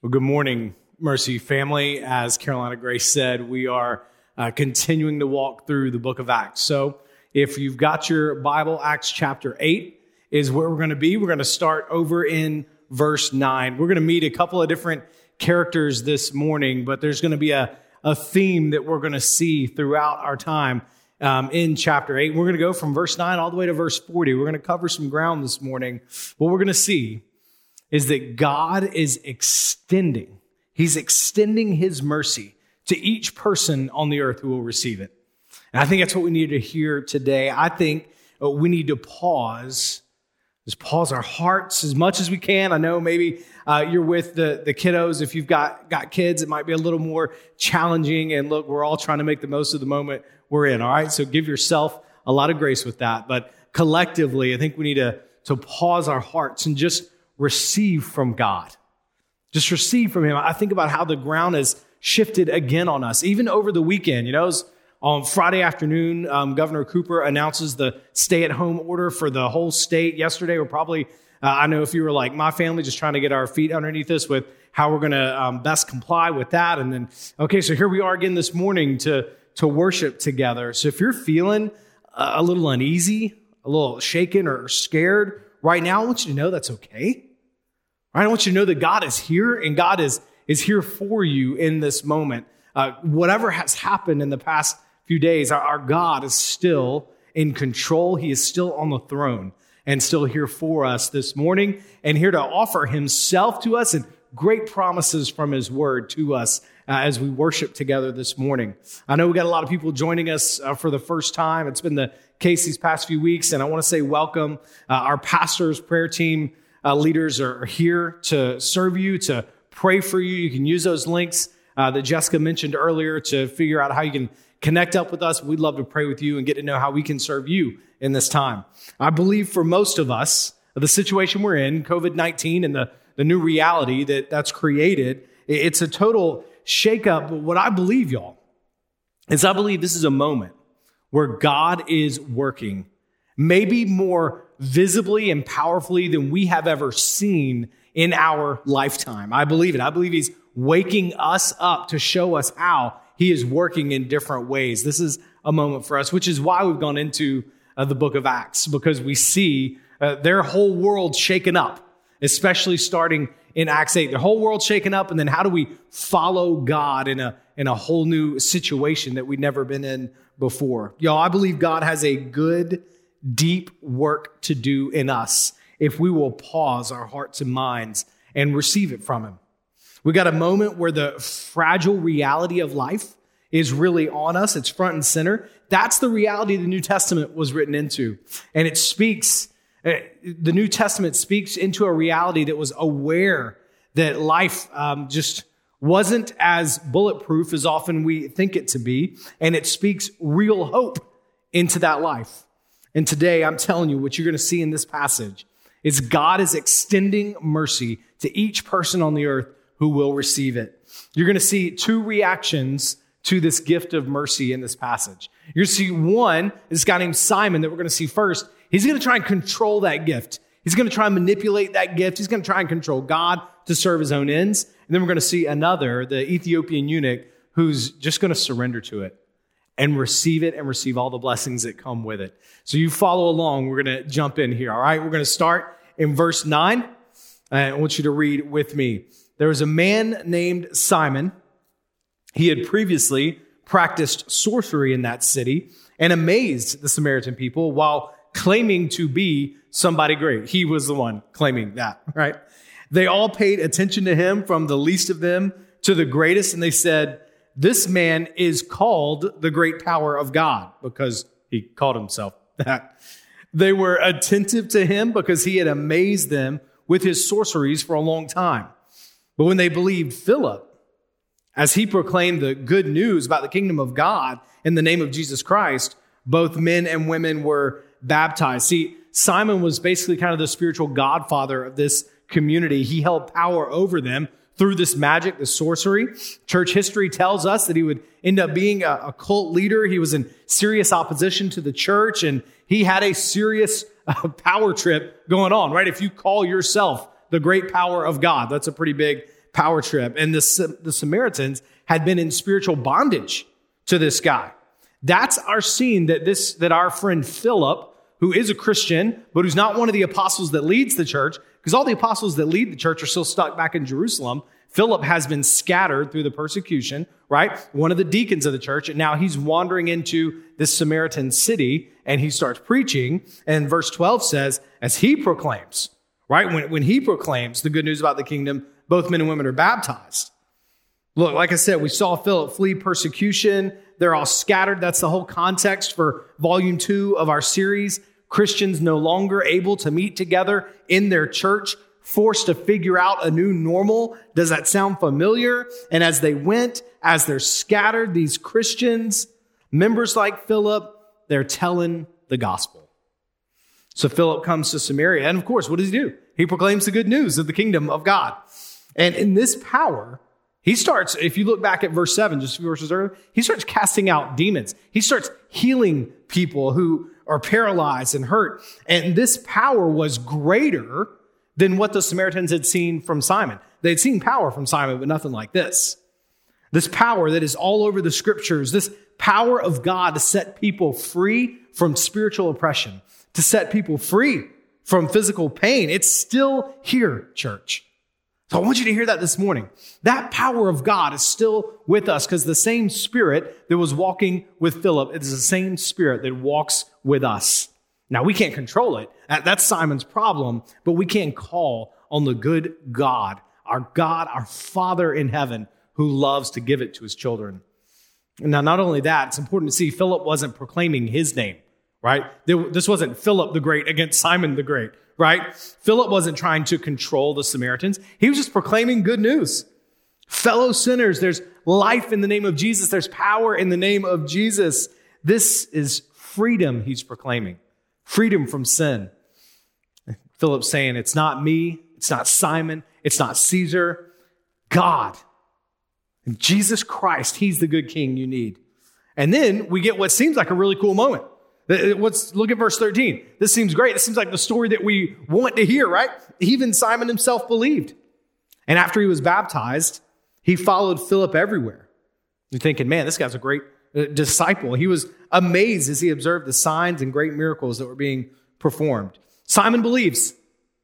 Well, good morning, Mercy family. As Carolina Grace said, we are uh, continuing to walk through the book of Acts. So if you've got your Bible, Acts chapter 8 is where we're going to be. We're going to start over in verse 9. We're going to meet a couple of different characters this morning, but there's going to be a a theme that we're going to see throughout our time um, in chapter 8. We're going to go from verse 9 all the way to verse 40. We're going to cover some ground this morning. What we're going to see is that God is extending, He's extending His mercy to each person on the earth who will receive it. And I think that's what we need to hear today. I think uh, we need to pause just pause our hearts as much as we can. I know maybe uh, you're with the, the kiddos. If you've got, got kids, it might be a little more challenging. And look, we're all trying to make the most of the moment we're in. All right. So give yourself a lot of grace with that. But collectively, I think we need to, to pause our hearts and just receive from God. Just receive from Him. I think about how the ground has shifted again on us, even over the weekend. You know, on Friday afternoon, um, Governor Cooper announces the stay at home order for the whole state. Yesterday, we're probably, uh, I know if you were like my family, just trying to get our feet underneath us with how we're going to um, best comply with that. And then, okay, so here we are again this morning to, to worship together. So if you're feeling a little uneasy, a little shaken or scared right now, I want you to know that's okay. Right? I want you to know that God is here and God is, is here for you in this moment. Uh, whatever has happened in the past few days, our, our God is still in control. He is still on the throne and still here for us this morning and here to offer himself to us and great promises from his word to us uh, as we worship together this morning. I know we got a lot of people joining us uh, for the first time. It's been the case these past few weeks, and I want to say welcome. Uh, our pastors, prayer team uh, leaders are here to serve you, to pray for you. You can use those links uh, that Jessica mentioned earlier to figure out how you can connect up with us. We'd love to pray with you and get to know how we can serve you in this time. I believe for most of us, the situation we're in, COVID 19 and the, the new reality that that's created, it's a total shakeup. But what I believe, y'all, is I believe this is a moment where God is working, maybe more visibly and powerfully than we have ever seen in our lifetime. I believe it. I believe He's waking us up to show us how he is working in different ways. This is a moment for us, which is why we've gone into uh, the book of Acts, because we see uh, their whole world shaken up, especially starting in Acts 8. The whole world shaken up, and then how do we follow God in a, in a whole new situation that we've never been in before? Y'all, I believe God has a good, deep work to do in us if we will pause our hearts and minds and receive it from Him. We got a moment where the fragile reality of life is really on us. It's front and center. That's the reality the New Testament was written into. And it speaks, eh, the New Testament speaks into a reality that was aware that life um, just wasn't as bulletproof as often we think it to be. And it speaks real hope into that life. And today, I'm telling you, what you're going to see in this passage is God is extending mercy to each person on the earth who will receive it. You're going to see two reactions to this gift of mercy in this passage. You're going to see one, this guy named Simon that we're going to see first. He's going to try and control that gift. He's going to try and manipulate that gift. He's going to try and control God to serve his own ends. And then we're going to see another, the Ethiopian eunuch, who's just going to surrender to it and receive it and receive all the blessings that come with it. So you follow along. We're going to jump in here. All right. We're going to start in verse nine. I want you to read with me. There was a man named Simon. He had previously practiced sorcery in that city and amazed the Samaritan people while claiming to be somebody great. He was the one claiming that, right? They all paid attention to him from the least of them to the greatest, and they said, this man is called the great power of God because he called himself that. They were attentive to him because he had amazed them with his sorceries for a long time. But when they believed Philip, as he proclaimed the good news about the kingdom of God in the name of Jesus Christ, both men and women were baptized. See, Simon was basically kind of the spiritual godfather of this community. He held power over them through this magic, this sorcery. Church history tells us that he would end up being a, a cult leader. He was in serious opposition to the church and he had a serious uh, power trip going on, right? If you call yourself the great power of God, that's a pretty big power trip. And the, the Samaritans had been in spiritual bondage to this guy. That's our scene that this, that our friend Philip, who is a Christian, but who's not one of the apostles that leads the church, because all the apostles that lead the church are still stuck back in Jerusalem. Philip has been scattered through the persecution, right? One of the deacons of the church, and now he's wandering into this Samaritan city and he starts preaching. And verse 12 says, as he proclaims, right? When, when he proclaims the good news about the kingdom, both men and women are baptized. Look, like I said, we saw Philip flee persecution. They're all scattered. That's the whole context for volume two of our series. Christians no longer able to meet together in their church, forced to figure out a new normal. Does that sound familiar? And as they went, as they're scattered, these Christians, members like Philip, they're telling the gospel. So Philip comes to Samaria. And of course, what does he do? He proclaims the good news of the kingdom of God. And in this power, he starts, if you look back at verse 7, just a few verses earlier, he starts casting out demons. He starts healing people who are paralyzed and hurt. And this power was greater than what the Samaritans had seen from Simon. They had seen power from Simon, but nothing like this. This power that is all over the scriptures, this power of God to set people free from spiritual oppression, to set people free from physical pain. It's still here, church. So I want you to hear that this morning. That power of God is still with us because the same spirit that was walking with Philip is the same spirit that walks with us. Now we can't control it. That's Simon's problem, but we can call on the good God, our God, our Father in heaven, who loves to give it to his children. And now, not only that, it's important to see Philip wasn't proclaiming his name, right? This wasn't Philip the Great against Simon the Great right? Philip wasn't trying to control the Samaritans. He was just proclaiming good news. Fellow sinners, there's life in the name of Jesus. There's power in the name of Jesus. This is freedom he's proclaiming. Freedom from sin. Philip's saying, it's not me. It's not Simon. It's not Caesar. God. And Jesus Christ, he's the good king you need. And then we get what seems like a really cool moment. Let's look at verse 13. This seems great. This seems like the story that we want to hear, right? Even Simon himself believed. And after he was baptized, he followed Philip everywhere. You're thinking, man, this guy's a great uh, disciple. He was amazed as he observed the signs and great miracles that were being performed. Simon believes,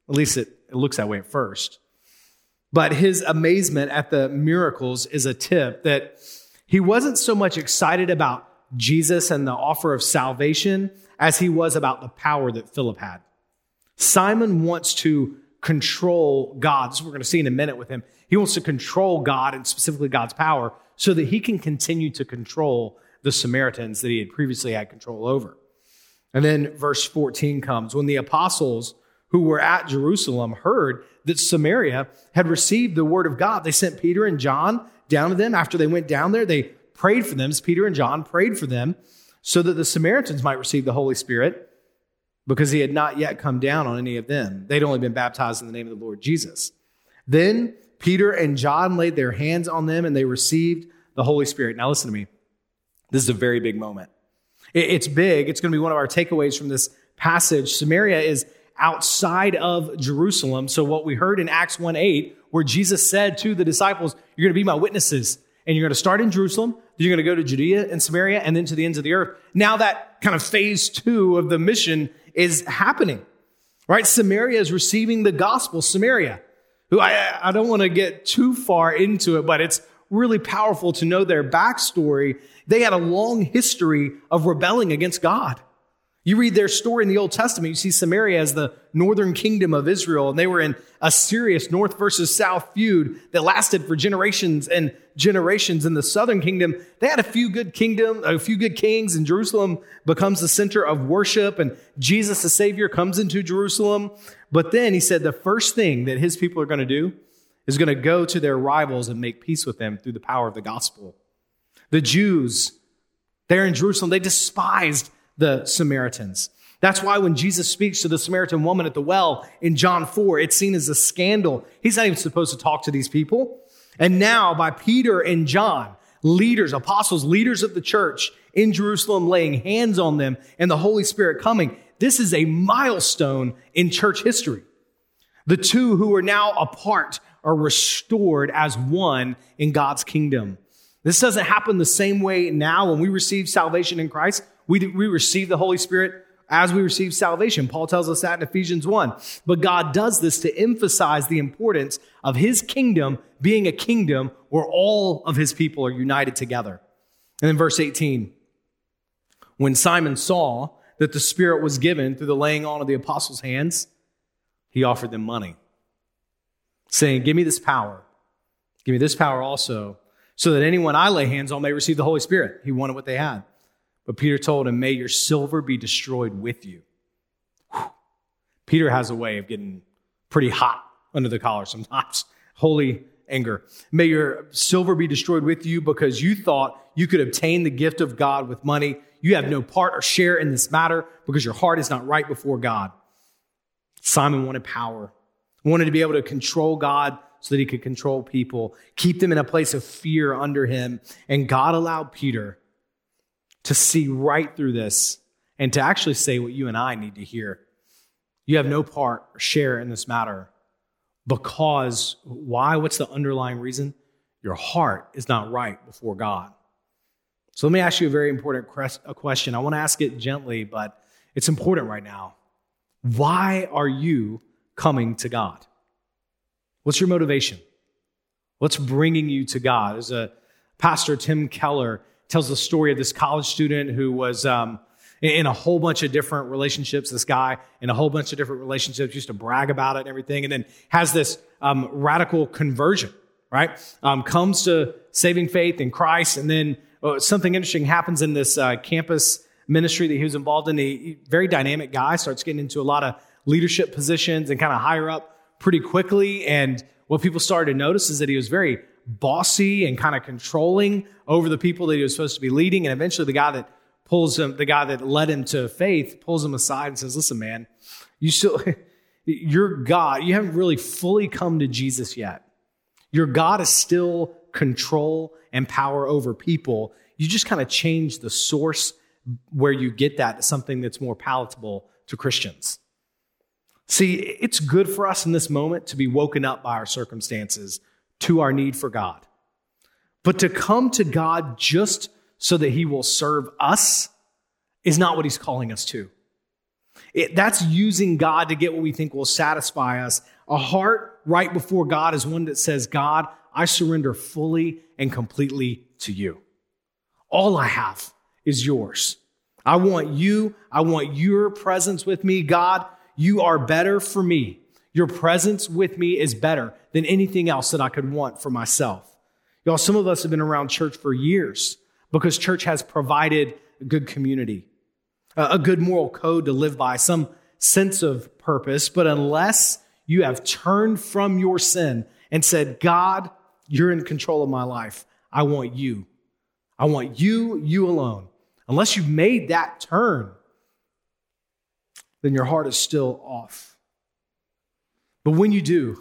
at least it, it looks that way at first. But his amazement at the miracles is a tip that he wasn't so much excited about Jesus and the offer of salvation as he was about the power that Philip had. Simon wants to control God. This is what we're going to see in a minute with him. He wants to control God and specifically God's power so that he can continue to control the Samaritans that he had previously had control over. And then verse 14 comes when the apostles who were at Jerusalem heard that Samaria had received the word of God. They sent Peter and John down to them. After they went down there, they prayed for them, as Peter and John prayed for them, so that the Samaritans might receive the Holy Spirit, because he had not yet come down on any of them. They'd only been baptized in the name of the Lord Jesus. Then Peter and John laid their hands on them and they received the Holy Spirit. Now, listen to me. This is a very big moment. It's big. It's going to be one of our takeaways from this passage. Samaria is outside of Jerusalem. So, what we heard in Acts 1 8, where Jesus said to the disciples, You're going to be my witnesses and you're going to start in Jerusalem, then you're going to go to Judea and Samaria, and then to the ends of the earth. Now that kind of phase two of the mission is happening, right? Samaria is receiving the gospel. Samaria, who I, I don't want to get too far into it, but it's really powerful to know their backstory. They had a long history of rebelling against God. You read their story in the Old Testament, you see Samaria as the northern kingdom of Israel, and they were in a serious north versus south feud that lasted for generations and generations. In the southern kingdom, they had a few good kingdom, a few good kings, and Jerusalem becomes the center of worship, and Jesus, the Savior, comes into Jerusalem. But then he said the first thing that his people are going to do is going to go to their rivals and make peace with them through the power of the gospel. The Jews there in Jerusalem, they despised the Samaritans. That's why when Jesus speaks to the Samaritan woman at the well in John 4, it's seen as a scandal. He's not even supposed to talk to these people. And now, by Peter and John, leaders, apostles, leaders of the church in Jerusalem, laying hands on them and the Holy Spirit coming, this is a milestone in church history. The two who are now apart are restored as one in God's kingdom. This doesn't happen the same way now when we receive salvation in Christ. We, we receive the Holy Spirit as we receive salvation. Paul tells us that in Ephesians 1. But God does this to emphasize the importance of his kingdom being a kingdom where all of his people are united together. And then verse 18, when Simon saw that the Spirit was given through the laying on of the apostles' hands, he offered them money, saying, Give me this power. Give me this power also, so that anyone I lay hands on may receive the Holy Spirit. He wanted what they had. But Peter told him, May your silver be destroyed with you. Whew. Peter has a way of getting pretty hot under the collar sometimes. Holy anger. May your silver be destroyed with you because you thought you could obtain the gift of God with money. You have no part or share in this matter because your heart is not right before God. Simon wanted power, wanted to be able to control God so that he could control people, keep them in a place of fear under him. And God allowed Peter to see right through this and to actually say what you and I need to hear. You have no part or share in this matter because why? What's the underlying reason? Your heart is not right before God. So let me ask you a very important question. I want to ask it gently, but it's important right now. Why are you coming to God? What's your motivation? What's bringing you to God? As a pastor, Tim Keller, tells the story of this college student who was um, in a whole bunch of different relationships. This guy in a whole bunch of different relationships used to brag about it and everything, and then has this um, radical conversion. Right, um, comes to saving faith in Christ, and then uh, something interesting happens in this uh, campus ministry that he was involved in. A very dynamic guy starts getting into a lot of leadership positions and kind of higher up pretty quickly. And what people started to notice is that he was very bossy and kind of controlling over the people that he was supposed to be leading. And eventually the guy that pulls him, the guy that led him to faith, pulls him aside and says, listen, man, you still, your God, you haven't really fully come to Jesus yet. Your God is still control and power over people. You just kind of change the source where you get that to something that's more palatable to Christians. See, it's good for us in this moment to be woken up by our circumstances to our need for God. But to come to God just so that he will serve us is not what he's calling us to. It, that's using God to get what we think will satisfy us. A heart right before God is one that says, God, I surrender fully and completely to you. All I have is yours. I want you. I want your presence with me. God, you are better for me your presence with me is better than anything else that I could want for myself. Y'all, some of us have been around church for years because church has provided a good community, a good moral code to live by, some sense of purpose. But unless you have turned from your sin and said, God, you're in control of my life, I want you. I want you, you alone. Unless you've made that turn, then your heart is still off. But when you do,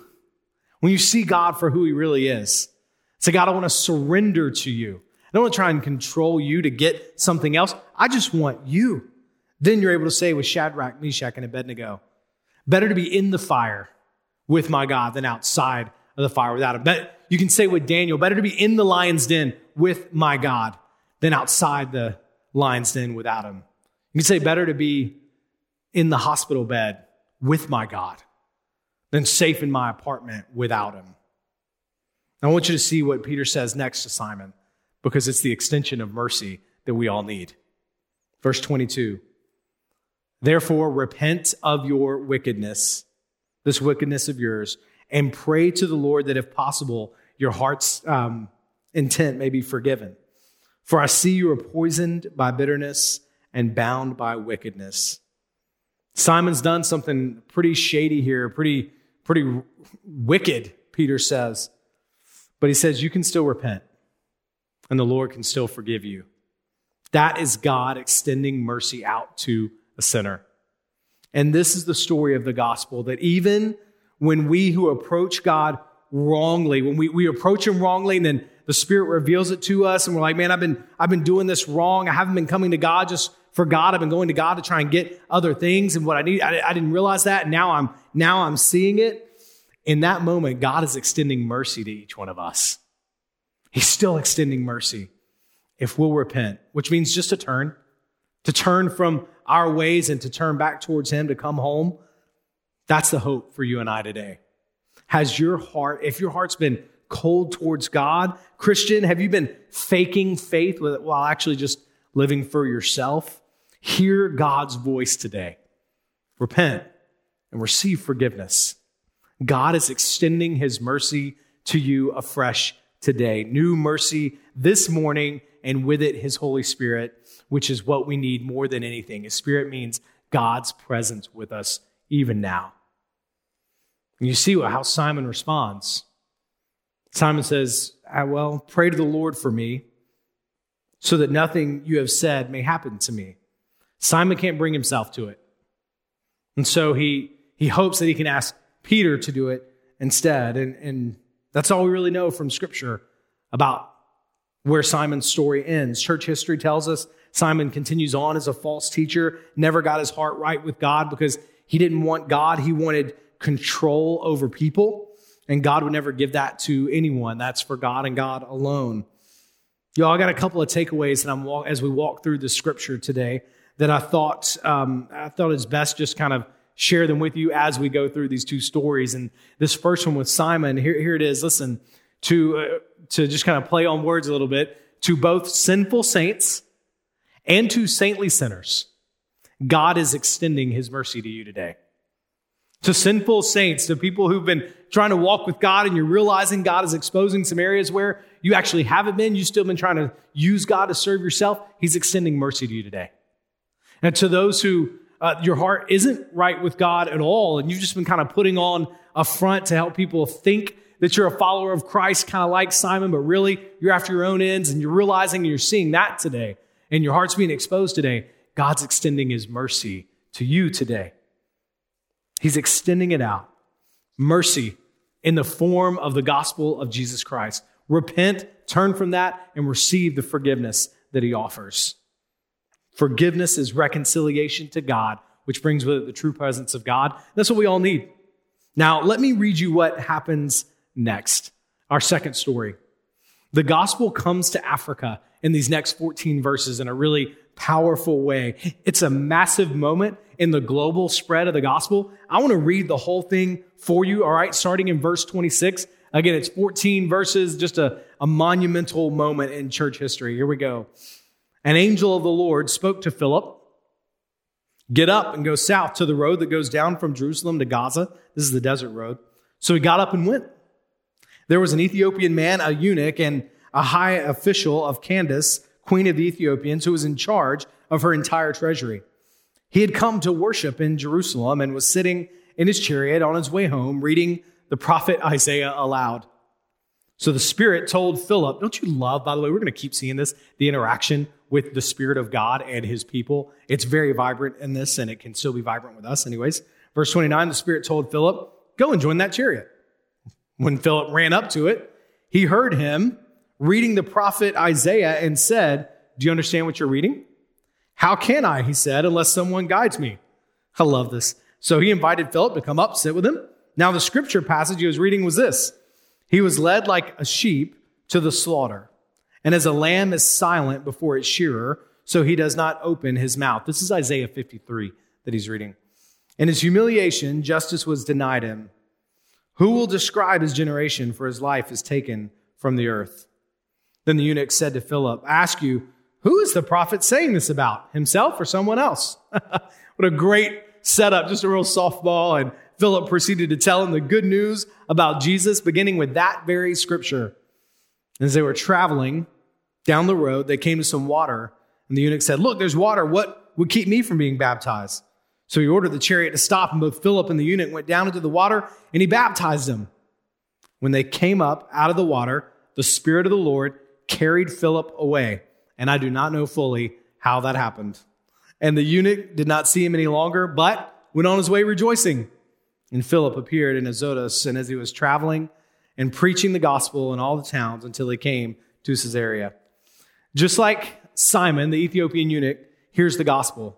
when you see God for who he really is, say, God, I want to surrender to you. I don't want to try and control you to get something else. I just want you. Then you're able to say with Shadrach, Meshach, and Abednego, better to be in the fire with my God than outside of the fire without him. But you can say with Daniel, better to be in the lion's den with my God than outside the lion's den without him. You can say better to be in the hospital bed with my God than safe in my apartment without him. I want you to see what Peter says next to Simon because it's the extension of mercy that we all need. Verse 22 Therefore, repent of your wickedness, this wickedness of yours, and pray to the Lord that if possible, your heart's um, intent may be forgiven. For I see you are poisoned by bitterness and bound by wickedness. Simon's done something pretty shady here, pretty, pretty wicked, Peter says. But he says, You can still repent, and the Lord can still forgive you. That is God extending mercy out to a sinner. And this is the story of the gospel that even when we who approach God wrongly, when we, we approach Him wrongly, and then the Spirit reveals it to us, and we're like, man, I've been, I've been doing this wrong. I haven't been coming to God just for God. I've been going to God to try and get other things and what I need. I, I didn't realize that. Now I'm, now I'm seeing it. In that moment, God is extending mercy to each one of us. He's still extending mercy if we'll repent, which means just to turn, to turn from our ways and to turn back towards Him, to come home. That's the hope for you and I today. Has your heart, if your heart's been cold towards God, Christian, have you been faking faith while actually just living for yourself? Hear God's voice today. Repent and receive forgiveness. God is extending his mercy to you afresh today. New mercy this morning, and with it, his Holy Spirit, which is what we need more than anything. His Spirit means God's presence with us even now. And you see how Simon responds. Simon says, ah, Well, pray to the Lord for me so that nothing you have said may happen to me. Simon can't bring himself to it. And so he, he hopes that he can ask Peter to do it instead. And, and that's all we really know from Scripture about where Simon's story ends. Church history tells us Simon continues on as a false teacher, never got his heart right with God because he didn't want God, he wanted control over people. And God would never give that to anyone. That's for God and God alone. Y'all, I got a couple of takeaways that I'm as we walk through the scripture today that I thought um, I thought it's best just kind of share them with you as we go through these two stories. And this first one with Simon, here, here it is. Listen to uh, to just kind of play on words a little bit to both sinful saints and to saintly sinners. God is extending His mercy to you today. To sinful saints, to people who've been trying to walk with God and you're realizing God is exposing some areas where you actually haven't been, you've still been trying to use God to serve yourself, He's extending mercy to you today. And to those who uh, your heart isn't right with God at all, and you've just been kind of putting on a front to help people think that you're a follower of Christ, kind of like Simon, but really you're after your own ends, and you're realizing and you're seeing that today, and your heart's being exposed today. God's extending His mercy to you today. He's extending it out. Mercy in the form of the gospel of Jesus Christ. Repent, turn from that, and receive the forgiveness that He offers. Forgiveness is reconciliation to God, which brings with it the true presence of God. That's what we all need. Now, let me read you what happens next. Our second story. The gospel comes to Africa in these next 14 verses in a really powerful way. It's a massive moment in the global spread of the gospel. I want to read the whole thing for you, all right, starting in verse 26. Again, it's 14 verses, just a, a monumental moment in church history. Here we go an angel of the Lord spoke to Philip Get up and go south to the road that goes down from Jerusalem to Gaza. This is the desert road. So he got up and went. There was an Ethiopian man, a eunuch, and a high official of Candace, queen of the Ethiopians, who was in charge of her entire treasury. He had come to worship in Jerusalem and was sitting in his chariot on his way home, reading the prophet Isaiah aloud. So the Spirit told Philip, Don't you love, by the way, we're going to keep seeing this, the interaction with the Spirit of God and his people. It's very vibrant in this, and it can still be vibrant with us, anyways. Verse 29 the Spirit told Philip, Go and join that chariot. When Philip ran up to it, he heard him reading the prophet Isaiah and said, Do you understand what you're reading? How can I, he said, unless someone guides me? I love this. So he invited Philip to come up, sit with him. Now, the scripture passage he was reading was this He was led like a sheep to the slaughter and as a lamb is silent before its shearer, so he does not open his mouth. This is Isaiah 53 that he's reading. In his humiliation, justice was denied him. Who will describe his generation, for his life is taken from the earth? Then the eunuch said to Philip, ask you, Who is the prophet saying this about? Himself or someone else? what a great setup, just a real softball. And Philip proceeded to tell him the good news about Jesus, beginning with that very scripture. As they were traveling down the road, they came to some water, and the eunuch said, Look, there's water. What would keep me from being baptized? So he ordered the chariot to stop, and both Philip and the eunuch went down into the water, and he baptized them. When they came up out of the water, the Spirit of the Lord carried Philip away, and I do not know fully how that happened. And the eunuch did not see him any longer, but went on his way rejoicing. And Philip appeared in Azotus, and as he was traveling and preaching the gospel in all the towns until he came to Caesarea. Just like Simon, the Ethiopian eunuch, hears the gospel.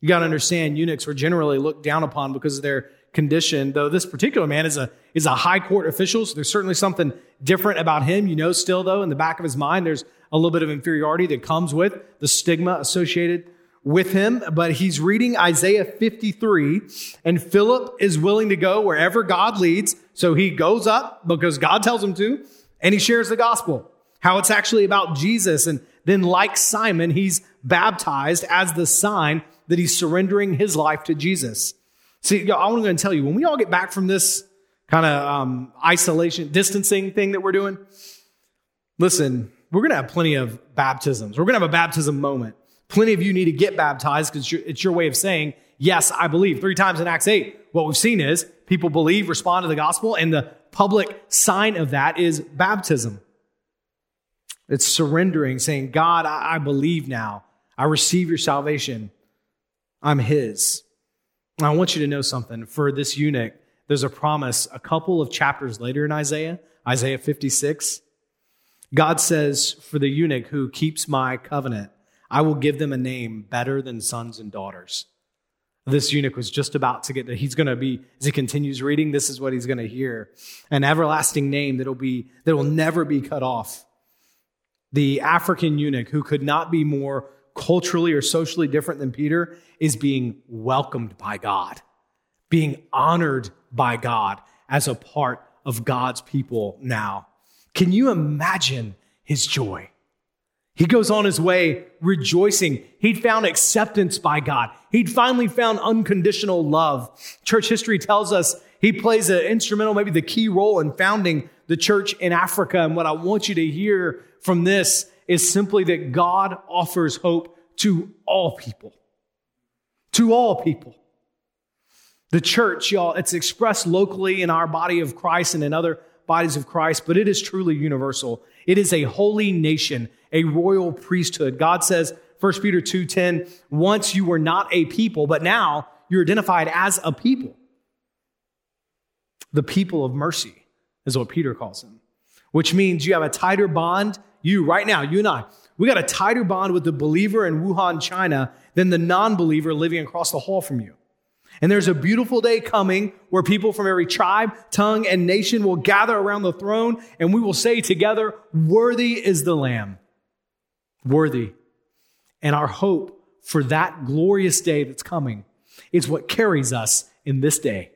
You got to understand, eunuchs were generally looked down upon because of their condition, though this particular man is a, is a high court official, so there's certainly something different about him. You know, still though, in the back of his mind, there's a little bit of inferiority that comes with the stigma associated with him. But he's reading Isaiah 53, and Philip is willing to go wherever God leads. So he goes up because God tells him to, and he shares the gospel, how it's actually about Jesus. And then, like Simon, he's baptized as the sign that he's surrendering his life to Jesus. See, I'm going to tell you, when we all get back from this kind of um, isolation, distancing thing that we're doing, listen, we're going to have plenty of baptisms. We're going to have a baptism moment. Plenty of you need to get baptized because it's your way of saying, yes, I believe. Three times in Acts 8, what we've seen is people believe, respond to the gospel, and the public sign of that is baptism. It's surrendering, saying, God, I, I believe now. I receive your salvation. I'm His. I want you to know something. For this eunuch, there's a promise a couple of chapters later in Isaiah, Isaiah 56. God says, For the eunuch who keeps my covenant, I will give them a name better than sons and daughters. This eunuch was just about to get that. He's going to be, as he continues reading, this is what he's going to hear an everlasting name that'll be, that will never be cut off. The African eunuch who could not be more culturally or socially different than Peter is being welcomed by God, being honored by God as a part of God's people now. Can you imagine his joy? He goes on his way rejoicing. He'd found acceptance by God. He'd finally found unconditional love. Church history tells us he plays an instrumental, maybe the key role in founding the church in Africa. And what I want you to hear from this is simply that God offers hope to all people. To all people. The church, y'all, it's expressed locally in our body of Christ and in other bodies of Christ, but it is truly universal. It is a holy nation, a royal priesthood. God says, 1 Peter 2:10, once you were not a people, but now you're identified as a people. The people of mercy is what Peter calls him, which means you have a tighter bond you right now, you and I, we got a tighter bond with the believer in Wuhan, China than the non believer living across the hall from you. And there's a beautiful day coming where people from every tribe, tongue, and nation will gather around the throne and we will say together, Worthy is the Lamb. Worthy. And our hope for that glorious day that's coming is what carries us in this day.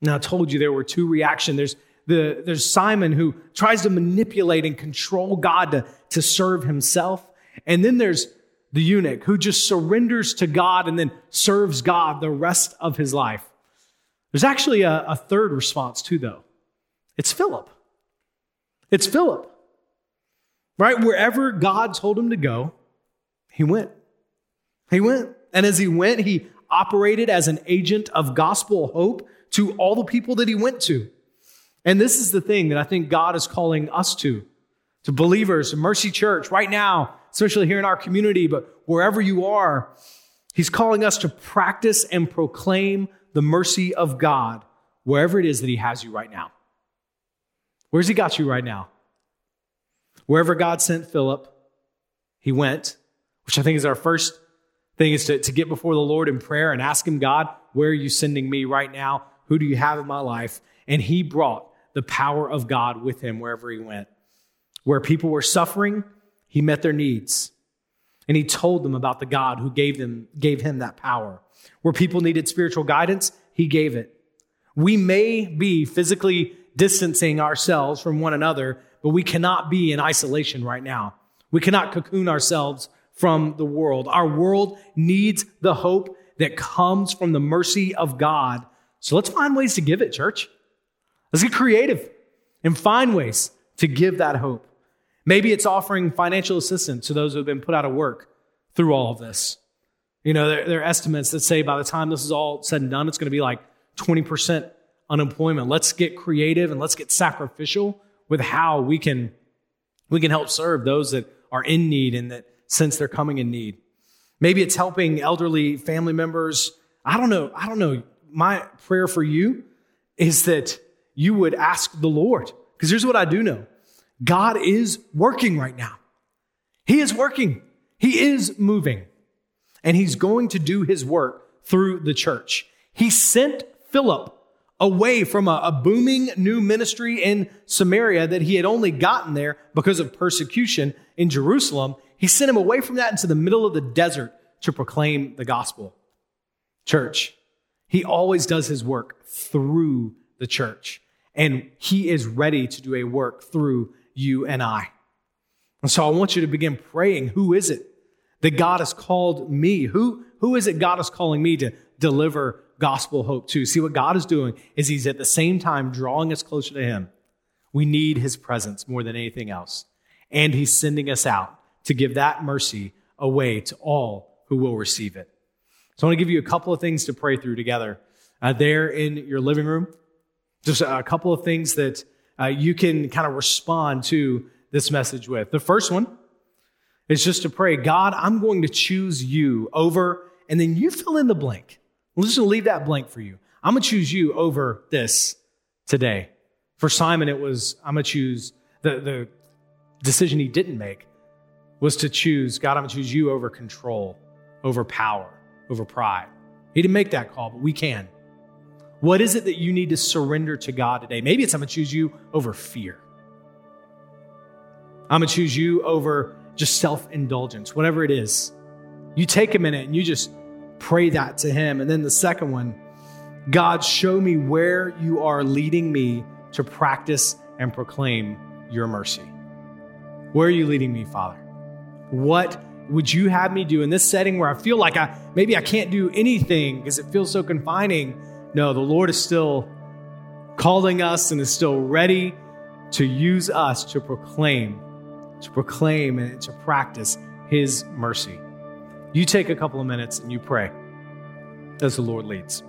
Now, I told you there were two reactions. There's the, there's Simon who tries to manipulate and control God to, to serve himself. And then there's the eunuch who just surrenders to God and then serves God the rest of his life. There's actually a, a third response too, though. It's Philip. It's Philip. Right? Wherever God told him to go, he went. He went. And as he went, he operated as an agent of gospel hope to all the people that he went to. And this is the thing that I think God is calling us to, to believers, Mercy Church, right now, especially here in our community, but wherever you are, He's calling us to practice and proclaim the mercy of God wherever it is that He has you right now. Where's He got you right now? Wherever God sent Philip, he went, which I think is our first thing is to, to get before the Lord in prayer and ask Him, God, where are you sending me right now? Who do you have in my life? And He brought the power of God with him wherever he went. Where people were suffering, he met their needs. And he told them about the God who gave them gave him that power. Where people needed spiritual guidance, he gave it. We may be physically distancing ourselves from one another, but we cannot be in isolation right now. We cannot cocoon ourselves from the world. Our world needs the hope that comes from the mercy of God. So let's find ways to give it, church. Let's get creative and find ways to give that hope. Maybe it's offering financial assistance to those who have been put out of work through all of this. You know, there, there, are estimates that say by the time this is all said and done, it's going to be like 20% unemployment. Let's get creative and let's get sacrificial with how we can, we can help serve those that are in need and that sense they're coming in need. Maybe it's helping elderly family members. I don't know. I don't know. My prayer for you is that you would ask the Lord. Because here's what I do know God is working right now. He is working, He is moving, and He's going to do His work through the church. He sent Philip away from a, a, booming new ministry in Samaria that he had only gotten there because of persecution in Jerusalem. He sent him away from that into the middle of the desert to proclaim the gospel. Church, he always does his work through the church and he is ready to do a work through you and I. And so I want you to begin praying who is it that God has called me? Who, who is it God is calling me to deliver gospel hope to? See, what God is doing is He's at the same time drawing us closer to Him. We need His presence more than anything else. And He's sending us out to give that mercy away to all who will receive it. So I want to give you a couple of things to pray through together. Uh, there in your living room, just a couple of things that uh, you can kind of respond to this message with. The first one is just to pray, God, I'm going to choose you over, and then you fill in the blank. I'm just going to leave that blank for you. I'm going to choose you over this today. For Simon, it was, I'm going to choose the, the decision he didn't make was to choose, God, I'm going to choose you over control, over power, over pride. He didn't make that call, but we can. What is it that you need to surrender to God today? Maybe it's I'm going to choose you over fear. I'm going to choose you over just self indulgence, whatever it is. You take a minute and you just pray that to Him. And then the second one God, show me where you are leading me to practice and proclaim your mercy. Where are you leading me, Father? What would you have me do in this setting where I feel like I maybe I can't do anything because it feels so confining? No, the Lord is still calling us and is still ready to use us to proclaim, to proclaim and to practice His mercy. You take a couple of minutes and you pray as the Lord leads.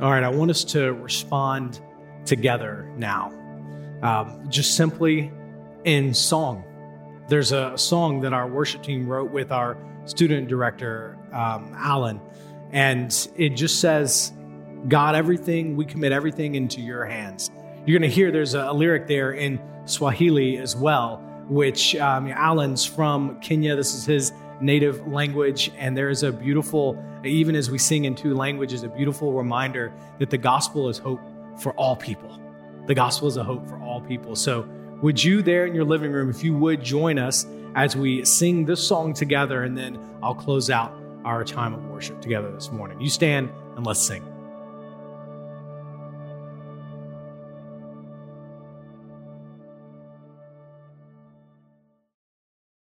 All right, I want us to respond together now, um, just simply in song. There's a song that our worship team wrote with our student director, um, Alan, and it just says, God, everything, we commit everything into your hands. You're going to hear there's a, a, lyric there in Swahili as well, which um, Alan's from Kenya. This is his native language. And there is a beautiful, even as we sing in two languages, a beautiful reminder that the gospel is hope for all people. the gospel is a hope for all people. So, would you there in your living room, if you would join us as we sing this song together, and then I'll close out our time of worship together this morning. You stand and let's sing.